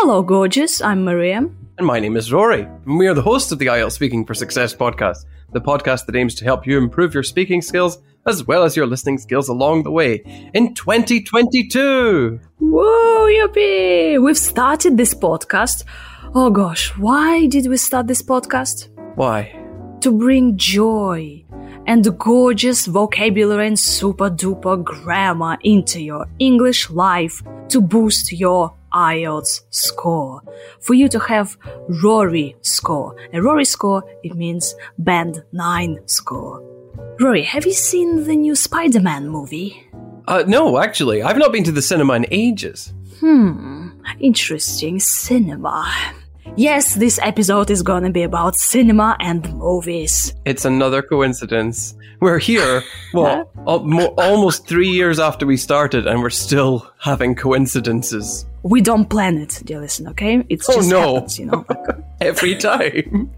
Hello, gorgeous. I'm Maria. And my name is Rory, and we are the hosts of the IELTS Speaking for Success podcast, the podcast that aims to help you improve your speaking skills as well as your listening skills along the way in 2022. Whoa, yippee! We've started this podcast. Oh gosh, why did we start this podcast? Why? To bring joy and gorgeous vocabulary and super duper grammar into your English life to boost your IELTS score. For you to have Rory score. A Rory score, it means band 9 score. Rory, have you seen the new Spider Man movie? Uh, no, actually, I've not been to the cinema in ages. Hmm, interesting cinema. Yes, this episode is gonna be about cinema and movies. It's another coincidence. We're here, well, al- mo- almost three years after we started, and we're still having coincidences We don't plan it, dear listener, okay? It's Oh, just no. happens, you know. every time.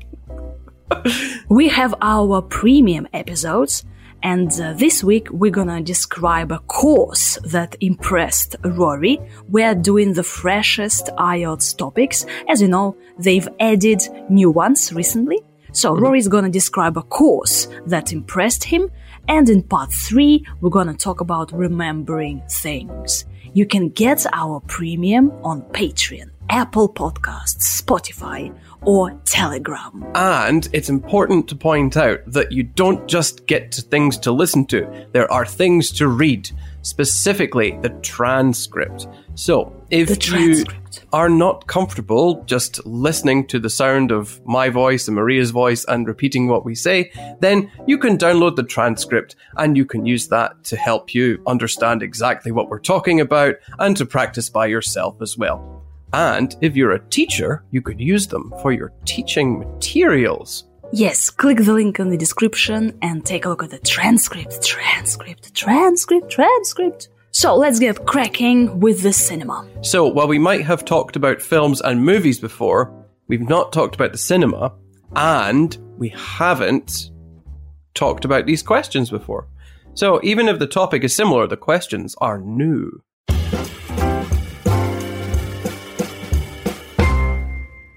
we have our premium episodes, and uh, this week we're gonna describe a course that impressed Rory. We're doing the freshest IELTS topics. As you know, they've added new ones recently. So Rory's gonna describe a course that impressed him, and in part three, we're gonna talk about remembering things. You can get our premium on Patreon, Apple Podcasts, Spotify, or Telegram. Ah, and it's important to point out that you don't just get things to listen to, there are things to read, specifically the transcript. So, if you are not comfortable just listening to the sound of my voice and Maria's voice and repeating what we say, then you can download the transcript and you can use that to help you understand exactly what we're talking about and to practice by yourself as well. And if you're a teacher, you could use them for your teaching materials. Yes, click the link in the description and take a look at the transcript, transcript, transcript, transcript. So let's get cracking with the cinema. So, while we might have talked about films and movies before, we've not talked about the cinema, and we haven't talked about these questions before. So, even if the topic is similar, the questions are new.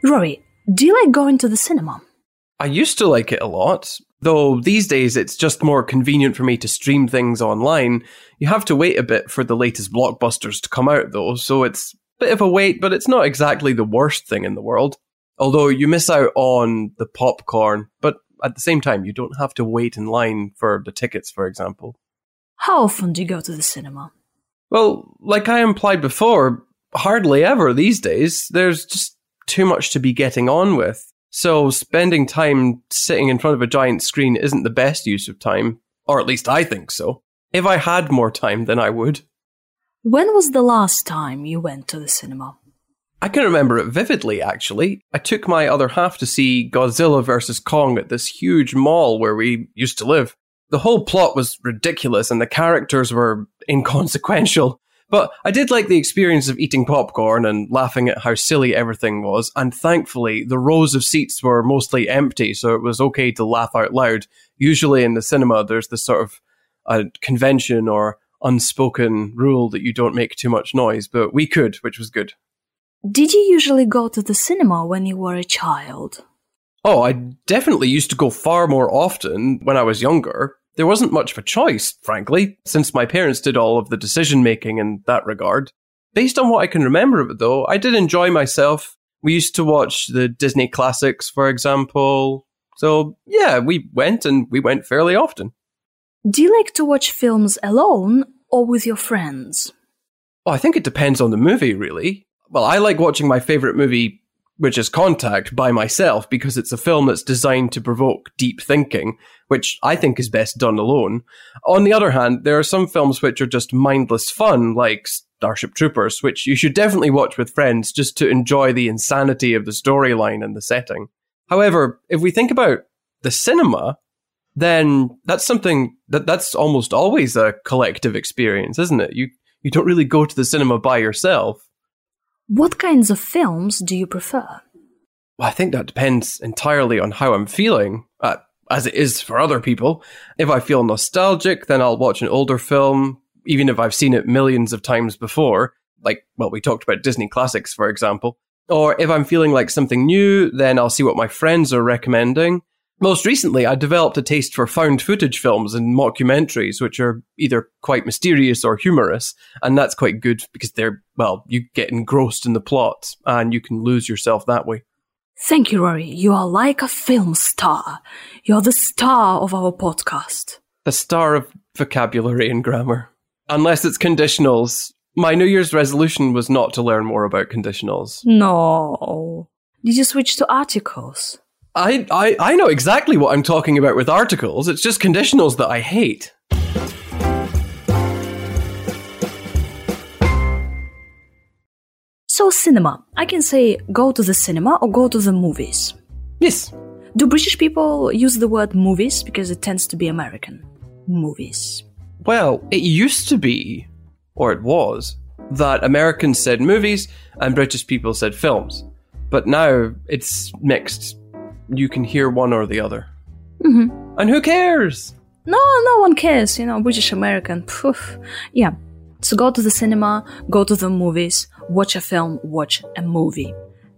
Rory, do you like going to the cinema? I used to like it a lot, though these days it's just more convenient for me to stream things online. You have to wait a bit for the latest blockbusters to come out, though, so it's a bit of a wait, but it's not exactly the worst thing in the world. Although you miss out on the popcorn, but at the same time, you don't have to wait in line for the tickets, for example. How often do you go to the cinema? Well, like I implied before, hardly ever these days. There's just too much to be getting on with. So spending time sitting in front of a giant screen isn't the best use of time, or at least I think so. If I had more time, then I would. When was the last time you went to the cinema? I can remember it vividly, actually. I took my other half to see Godzilla vs. Kong at this huge mall where we used to live. The whole plot was ridiculous and the characters were inconsequential. But I did like the experience of eating popcorn and laughing at how silly everything was, and thankfully the rows of seats were mostly empty, so it was okay to laugh out loud. Usually in the cinema, there's this sort of a convention or unspoken rule that you don't make too much noise, but we could, which was good. Did you usually go to the cinema when you were a child? Oh, I definitely used to go far more often when I was younger. There wasn't much of a choice, frankly, since my parents did all of the decision making in that regard. Based on what I can remember of it, though, I did enjoy myself. We used to watch the Disney classics, for example. So, yeah, we went and we went fairly often. Do you like to watch films alone or with your friends? Well, I think it depends on the movie, really. Well, I like watching my favorite movie, which is Contact, by myself because it's a film that's designed to provoke deep thinking, which I think is best done alone. On the other hand, there are some films which are just mindless fun, like Starship Troopers, which you should definitely watch with friends just to enjoy the insanity of the storyline and the setting. However, if we think about the cinema, then that's something that that's almost always a collective experience, isn't it? You you don't really go to the cinema by yourself. What kinds of films do you prefer? Well, I think that depends entirely on how I'm feeling, uh, as it is for other people. If I feel nostalgic, then I'll watch an older film, even if I've seen it millions of times before. Like, well, we talked about Disney classics, for example. Or if I'm feeling like something new, then I'll see what my friends are recommending. Most recently, I developed a taste for found footage films and mockumentaries, which are either quite mysterious or humorous. And that's quite good because they're, well, you get engrossed in the plot and you can lose yourself that way. Thank you, Rory. You are like a film star. You're the star of our podcast. The star of vocabulary and grammar. Unless it's conditionals. My New Year's resolution was not to learn more about conditionals. No. Did you switch to articles? I, I, I know exactly what I'm talking about with articles. It's just conditionals that I hate. So, cinema. I can say go to the cinema or go to the movies. Yes. Do British people use the word movies because it tends to be American? Movies. Well, it used to be, or it was, that Americans said movies and British people said films. But now it's mixed. You can hear one or the other. Mm-hmm. And who cares? No, no one cares, you know, British American. Poof. Yeah. So go to the cinema, go to the movies, watch a film, watch a movie.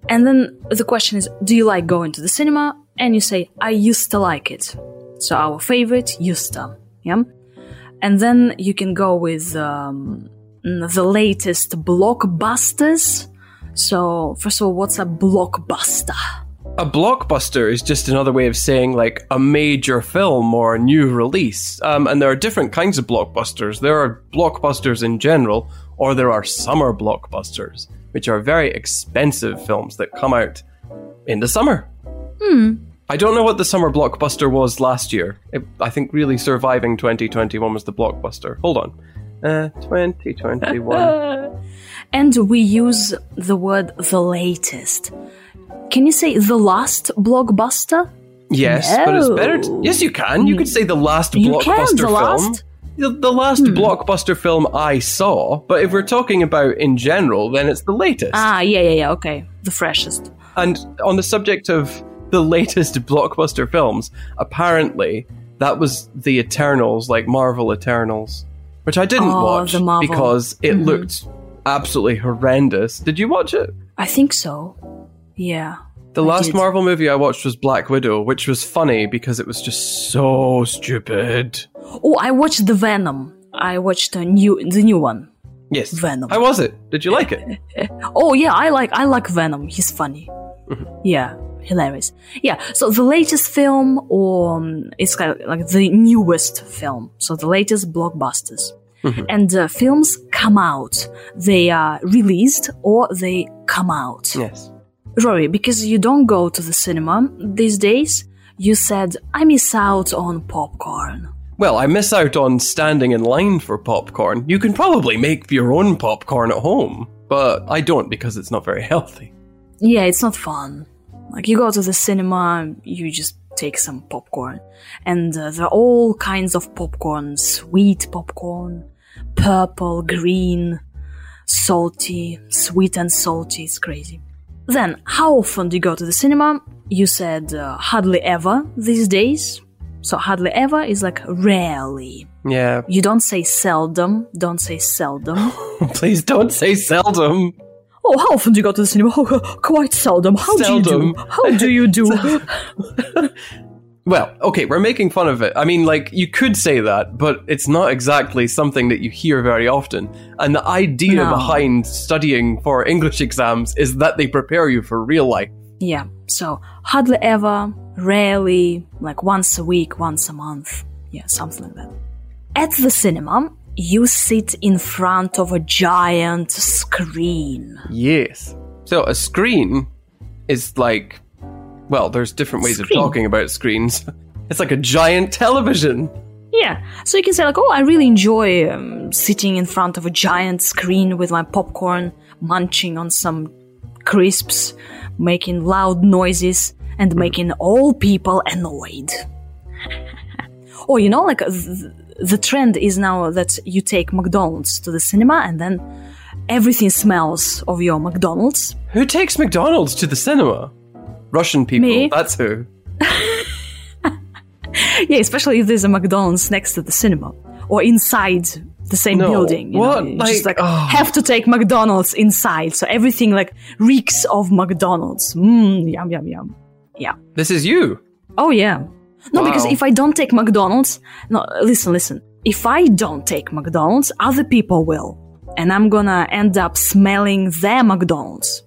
And then the question is, do you like going to the cinema? And you say, I used to like it. So our favorite, used to. Yeah. And then you can go with um, the latest blockbusters. So, first of all, what's a blockbuster? A blockbuster is just another way of saying like a major film or a new release. Um, and there are different kinds of blockbusters. There are blockbusters in general, or there are summer blockbusters, which are very expensive films that come out in the summer. Hmm. I don't know what the summer blockbuster was last year. It, I think really surviving 2021 was the blockbuster. Hold on. Uh, 2021. and we use the word the latest. Can you say the last blockbuster? yes, but it's better. To, yes, you can. You could say the last You blockbuster the film. last? The, the last blockbuster film I saw, but if we're talking about in general, then it's the latest. Ah, yeah, yeah, yeah, okay. The freshest. And on the subject of the latest blockbuster films, apparently that was the Eternals, like Marvel Eternals, which I didn't Oh, watch because it looked absolutely horrendous. Did you watch it? I think so. Yeah. The I last did. Marvel movie I watched was Black Widow, which was funny because it was just so stupid. Oh, I watched the Venom. I watched the new the new one. Yes. Venom. How was it? Did you like it? Oh yeah, I like I like Venom. He's funny. Yeah, hilarious. Yeah. So the latest film, or um, it's kind of like the newest film. So the latest blockbusters. And uh, films come out. They are released or they come out. yes. Rory, because you don't go to the cinema these days, you said, I miss out on popcorn. Well, I miss out on standing in line for popcorn. You can probably make your own popcorn at home, but I don't because it's not very healthy. Yeah, it's not fun. Like, you go to the cinema, you just take some popcorn. And uh, there are all kinds of popcorn sweet popcorn, purple, green, salty, sweet and salty. It's crazy. Then, how often do you go to the cinema? You said uh, hardly ever these days. So, hardly ever is like rarely. Yeah, You don't say seldom. Don't say seldom. please don't say seldom. oh, how often do you go to the cinema? Oh, quite seldom. How do you do? How do you do? Well, okay, we're making fun of it. I mean, like, you could say that, but it's not exactly something that you hear very often. And the idea No. behind studying for English exams is that they prepare you for real life. yeah. So hardly ever, rarely, like once a week, once a month. Yeah, something like that. At the cinema, you sit in front of a giant screen. Yes. So a screen is like, well, there's different ways Screen. of talking about screens. It's like a giant television. Yeah, so you can say like, oh, I really enjoy um, sitting in front of a giant screen with my popcorn, munching on some crisps, making loud noises, and making all people annoyed. or you know, like th- the trend is now that you take McDonald's to the cinema and then everything smells of your McDonald's. Who takes McDonald's to the cinema? Russian people. Me. That's who. Yeah, especially if there's a McDonald's next to the cinema or inside the same No. building. You What? Know? You just Like, like oh. have to take McDonald's inside, so everything like reeks of McDonald's. Mmm, yum yum yum. Yeah. This is you. Oh yeah. No, because if I don't take McDonald's, no, listen, listen. If I don't take McDonald's, other people will, and I'm gonna end up smelling their McDonald's.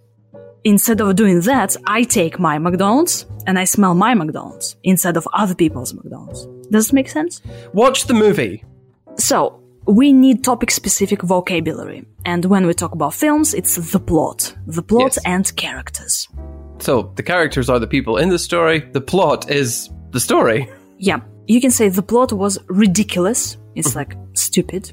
Instead of doing that, I take my McDonald's and I smell my McDonald's instead of other people's McDonald's. Does it make sense? Watch the movie. So, we need topic specific vocabulary. And when we talk about films, it's the plot. The plot Yes. and characters. So the characters are the people in the story. The plot is the story. Yeah, you can say the plot was ridiculous. It's like stupid.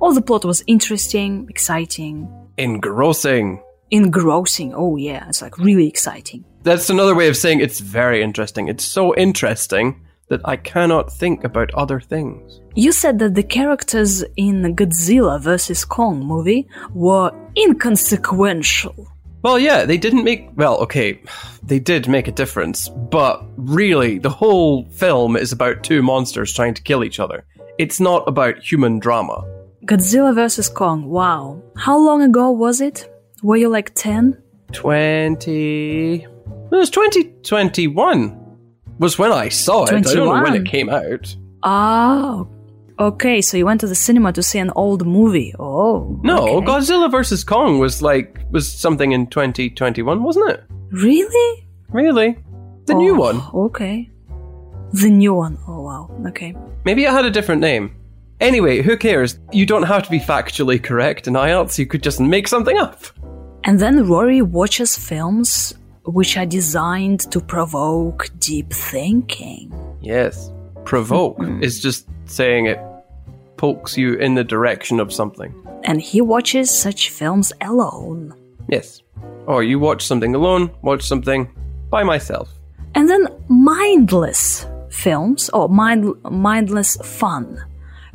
Or the plot was interesting, exciting, Engrossing. Engrossing. Oh, yeah, it's like really exciting. That's another way of saying it's very interesting. It's so interesting that I cannot think about other things. You said that the characters in Godzilla vs. Kong movie were inconsequential. Well, yeah, they didn't make. Well, okay, they did make a difference, but really, the whole film is about two monsters trying to kill each other. It's not about human drama. Godzilla vs. Kong, wow. How long ago was it? Were you like 10? 20. It was 2021. Was when I saw it. I don't know when it came out. Oh, okay, so you went to the cinema to see an old movie. Oh. No, okay. Godzilla vs. Kong was like, was something in 2021, wasn't it? Really? Really? The new oh, one. Okay. The new one. Oh, wow. Okay. Maybe it had a different name. Anyway, who cares? You don't have to be factually correct in IELTS, you could just make something up. And then Rory watches films which are designed to provoke deep thinking. Yes. Provoke mm-hmm. is just saying it pokes you in the direction of something. And he watches such films alone. Yes. Or you watch something alone, watch something by myself. And then mindless films or mind, mindless fun.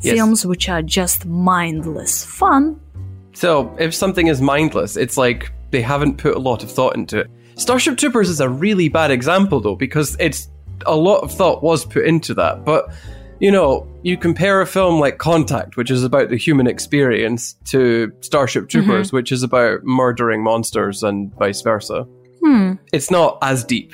Yes. Films which are just mindless fun. So, if something is mindless, it's like they haven't put a lot of thought into it. Starship Troopers is a really bad example, though, because it's a lot of thought was put into that. But, you know, you compare a film like Contact, which is about the human experience, to Starship Troopers, which is about murdering monsters and vice versa. Hmm. It's not as deep,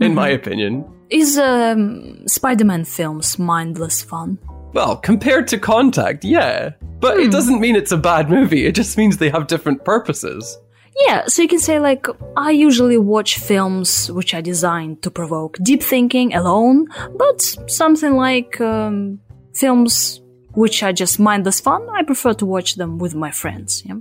in my opinion. Is um, Spider-Man films mindless fun? Well, compared to Contact, yeah. But it doesn't mean it's a bad movie, it just means they have different purposes. Yeah, so you can say like I usually watch films which are designed to provoke deep thinking alone, but something like um, films which are just mindless fun, I prefer to watch them with my friends. Yeah?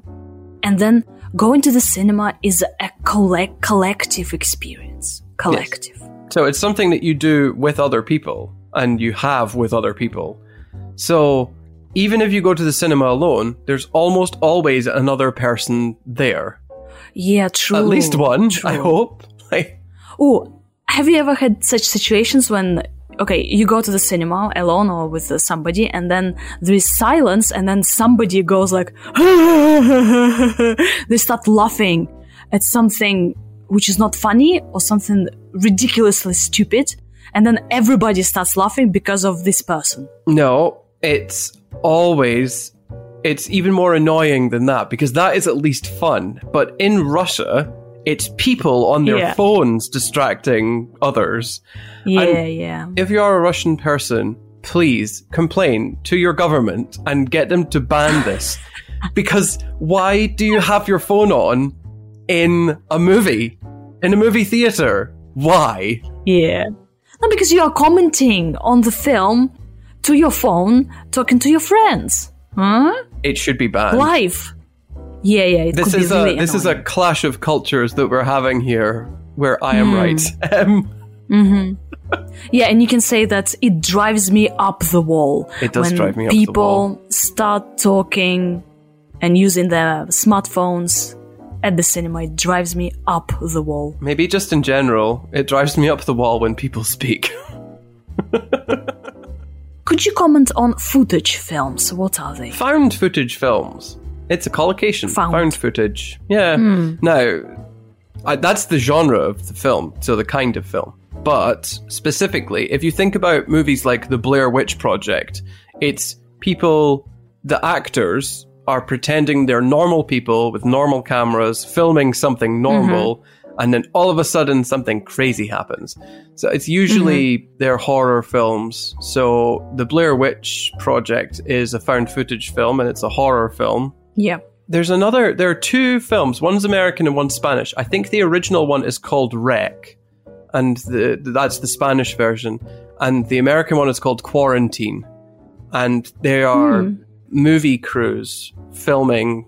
And then going to the cinema is a collect- collective experience. Collective. So it's something that you do with other people and you have with other people. So even if you go to the cinema alone, there's almost always another person there. Yeah, true. At least one, true. I hope. Like, Oh, have you ever had such situations when, okay, you go to the cinema alone or with somebody, and then there is silence, and then somebody goes like, they start laughing at something which is not funny or something ridiculously stupid, and then everybody starts laughing because of this person. no, it's always it's even more annoying than that because that is at least fun. But in Russia, it's people on their Yeah. phones distracting others. Yeah, yeah. If you are a Russian person, please complain to your government and get them to ban this. because why do you have your phone on in a movie? In a movie theater? Why? Yeah. No, because you are commenting on the film to your phone, talking to your friends. Huh? It should be banned. Life. Yeah, yeah. It This could is be really a this is a clash of cultures that we're having here where I am right. Um, yeah, and you can say that it drives me up the wall. It does when drive me up the wall. people start talking and using their smartphones at the cinema. It drives me up the wall. maybe just in general, it drives me up the wall when people speak. Could you comment on footage films? What are they? Found footage films. It's a collocation. Found. footage. Yeah. Hmm. Now, I, that's the genre of the film, so the kind of film. But specifically, if you think about movies like The Blair Witch Project, it's people the actors are pretending they're normal people with normal cameras, filming something normal, mm-hmm. And then all of a sudden something crazy happens. So it's usually their horror films. So the Blair Witch Project is a found footage film and it's a horror film. Yeah. There's another, there are two films. One's American and one's Spanish. I think the original one is called REC, and the, that's the Spanish version. And the American one is called Quarantine. And they are Hmm. movie crews filming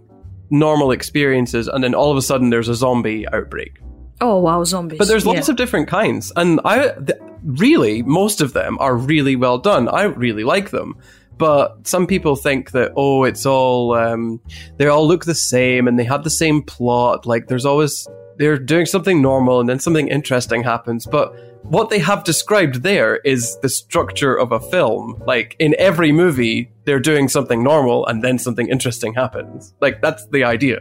normal experiences, and then all of a sudden there's a zombie outbreak. Oh wow, zombies. But there's lots yeah. of different kinds, and I th- really most of them are really well done. I really like them, but some people think that oh, it's all um, they all look the same and they have the same plot. Like there's always they're doing something normal and then something interesting happens, but. What they have described there is the structure of a film. Like in every movie, they're doing something normal and then something interesting happens. Like that's the idea.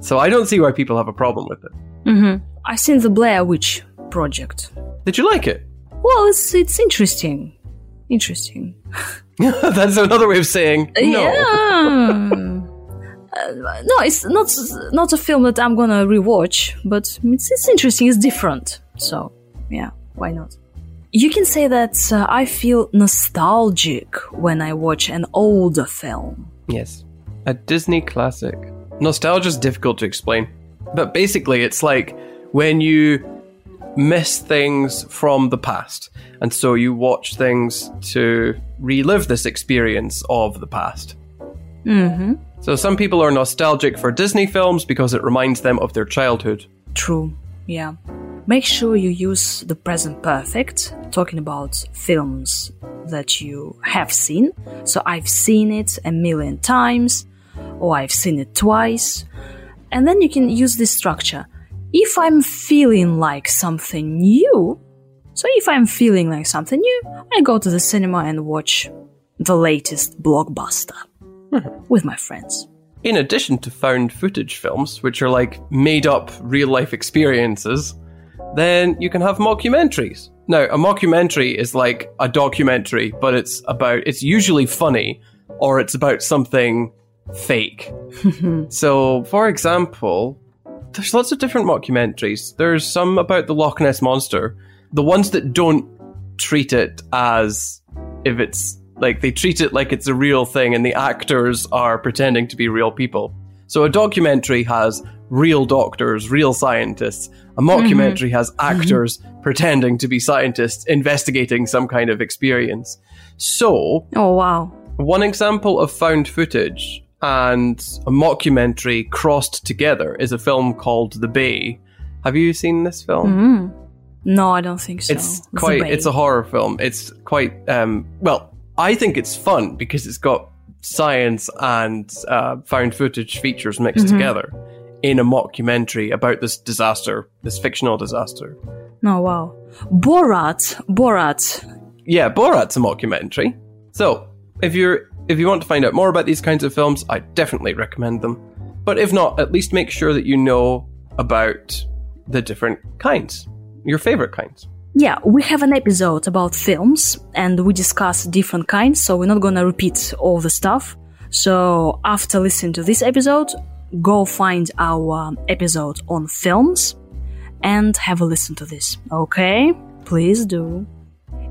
So I don't see why people have a problem with it. Mhm. I've seen the Blair Witch Project. Did you like it? Well, it's it's interesting. Interesting. That's another way of saying no. Yeah. Uh, no, it's not not a film that I'm gonna rewatch, but it's, it's interesting. It's different, so yeah, why not? You can say that uh, I feel nostalgic when I watch an older film. Yes. A Disney classic. Nostalgia is difficult to explain. But basically, it's like when you miss things from the past. And so you watch things to relive this experience of the past. Mm-hmm. So some people are nostalgic for Disney films because it reminds them of their childhood. True. Yeah. Make sure you use the present perfect, talking about films that you have seen. So I've seen it a million times, or I've seen it twice. And then you can use this structure. If I'm feeling like something new, so if I'm feeling like something new, I go to the cinema and watch the latest blockbuster hmm. with my friends. In addition to found footage films, which are like made up real life experiences, then you can have mockumentaries. Now, a mockumentary is like a documentary, but it's about, it's usually funny or it's about something fake. so, for example, there's lots of different mockumentaries. There's some about the Loch Ness Monster. The ones that don't treat it as if it's like they treat it like it's a real thing and the actors are pretending to be real people. So a documentary has real doctors, real scientists. A mm-hmm. mockumentary has mm-hmm. actors pretending to be scientists investigating some kind of experience. So, Oh wow. one example of found footage and a mockumentary crossed together is a film called The Bay. Have you seen this film? Mm. No, I don't think so. it's The quite Bay. it's a horror film it's quite um well i think it's fun because it's got science and uh, found footage features mixed Mm-hmm. together in a mockumentary about this disaster this fictional disaster Oh wow. Borat. Borat. yeah borat's a mockumentary so if you're if you want to find out more about these kinds of films i definitely recommend them but if not at least make sure that you know about the different kinds your favorite kinds Yeah, we have an episode about films and we discuss different kinds, so we're not gonna repeat all the stuff. So after listening to this episode, go find our episode on films and have a listen to this. Okay? Please do.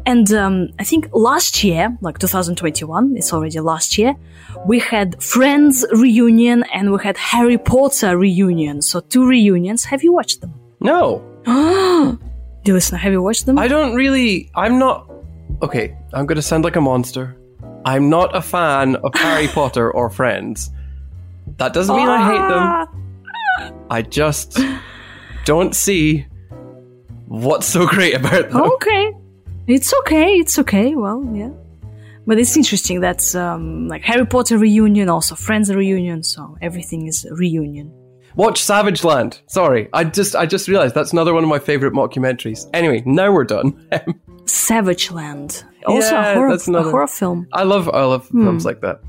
And um, I think last year, like 2021, it's already last year, we had Friends reunion and we had Harry Potter reunion. So two reunions. Have you watched them? no Dear listen, have you watched them? I don't really. I'm not. Okay, I'm going to sound like a monster. I'm not a fan of Harry Potter or Friends. That doesn't mean I hate them. I just don't see what's so great about them. okay. It's okay, it's okay, well, yeah. But it's interesting that, um, like Harry Potter reunion, also Friends reunion, so everything is a reunion. Watch Savageland. Sorry, I just I just realized that's another one of my favorite mockumentaries. Anyway, now we're done. Savageland. Also Yeah, a, horror, that's a horror film. I love I love films like that.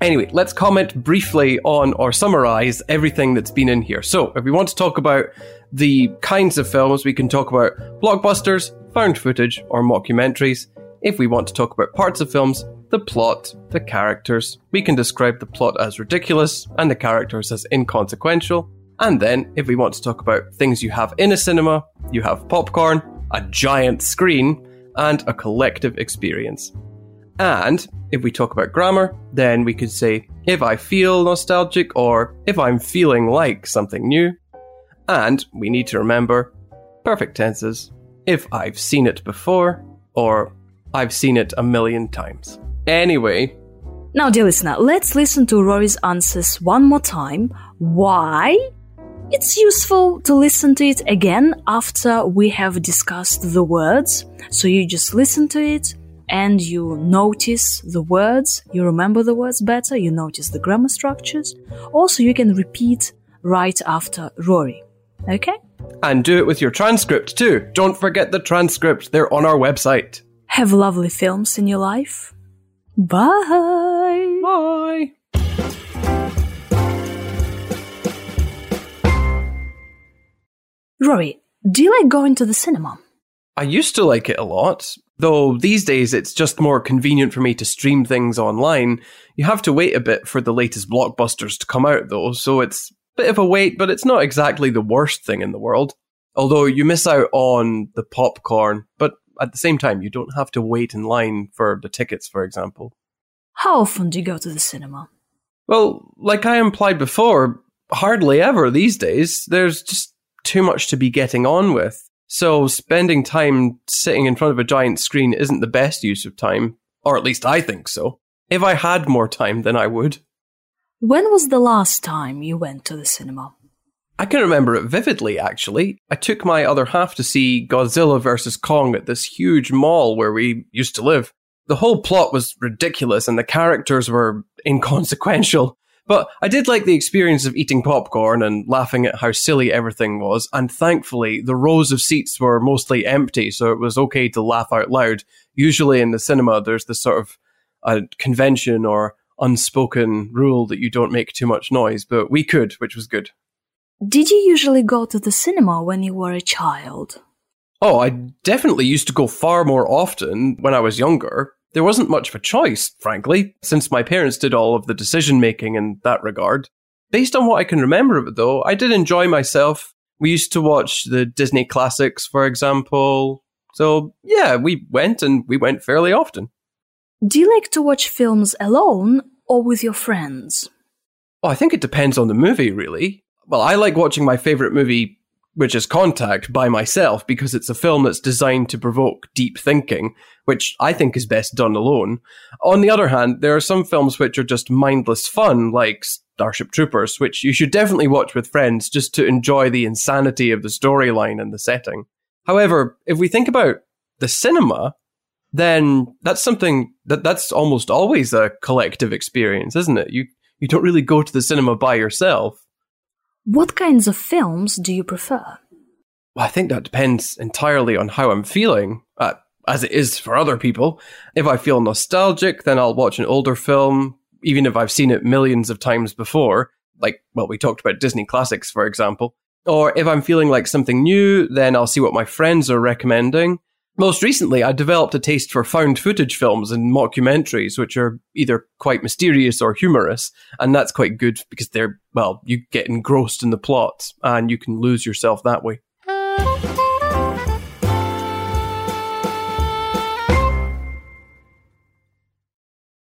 Anyway, let's comment briefly on or summarize everything that's been in here. So, if we want to talk about the kinds of films, we can talk about blockbusters, found footage, or mockumentaries. If we want to talk about parts of films, the plot, the characters. We can describe the plot as ridiculous and the characters as inconsequential. And then, if we want to talk about things you have in a cinema, you have popcorn, a giant screen, and a collective experience. And if we talk about grammar, then we could say if I feel nostalgic or if I'm feeling like something new. And we need to remember perfect tenses if I've seen it before or I've seen it a million times. Anyway. Now, dear listener, let's listen to Rory's answers one more time. Why? It's useful to listen to it again after we have discussed the words. So you just listen to it and you notice the words, you remember the words better, you notice the grammar structures. Also, you can repeat right after Rory. Okay? And do it with your transcript too. Don't forget the transcript, they're on our website. Have lovely films in your life. Bye. Bye. Rory, do you like going to the cinema? I used to like it a lot, though these days it's just more convenient for me to stream things online. You have to wait a bit for the latest blockbusters to come out, though, so it's bit of a wait, but it's not exactly the worst thing in the world. Although you miss out on the popcorn, but at the same time, you don't have to wait in line for the tickets, for example. How often do you go to the cinema? Well, like I implied before, hardly ever these days. There's just too much to be getting on with. So spending time sitting in front of a giant screen isn't the best use of time, or at least I think so. If I had more time, then I would. When was the last time you went to the cinema? I can remember it vividly, actually. I took my other half to see Godzilla vs. Kong at this huge mall where we used to live. The whole plot was ridiculous and the characters were inconsequential. But I did like the experience of eating popcorn and laughing at how silly everything was. And thankfully, the rows of seats were mostly empty, so it was okay to laugh out loud. Usually in the cinema, there's this sort of a convention or unspoken rule that you don't make too much noise, but we could, which was good. Did you usually go to the cinema when you were a child? Oh, I definitely used to go far more often when I was younger there wasn't much of a choice, frankly, since my parents did all of the decision making in that regard. Based on what I can remember of it, though, I did enjoy myself. We used to watch the Disney classics, for example. So, yeah, we went and we went fairly often. Do you like to watch films alone or with your friends? Well, I think it depends on the movie, really. Well, I like watching my favorite movie which is Contact, by myself because it's a film that's designed to provoke deep thinking, which I think is best done alone. On the other hand, there are some films which are just mindless fun, like Starship Troopers, which you should definitely watch with friends just to enjoy the insanity of the storyline and the setting. However, if we think about the cinema, then that's something that that's almost always a collective experience, isn't it? You you don't really go to the cinema by yourself. What kinds of films do you prefer? Well, I think that depends entirely on how I'm feeling, uh, as it is for other people. If I feel nostalgic, then I'll watch an older film, even if I've seen it millions of times before. Like, well, we talked about Disney classics, for example. Or if I'm feeling like something new, then I'll see what my friends are recommending. Most recently, I developed a taste for found footage films and mockumentaries, which are either quite mysterious or humorous. And that's quite good because they're, well, you get engrossed in the plot and you can lose yourself that way.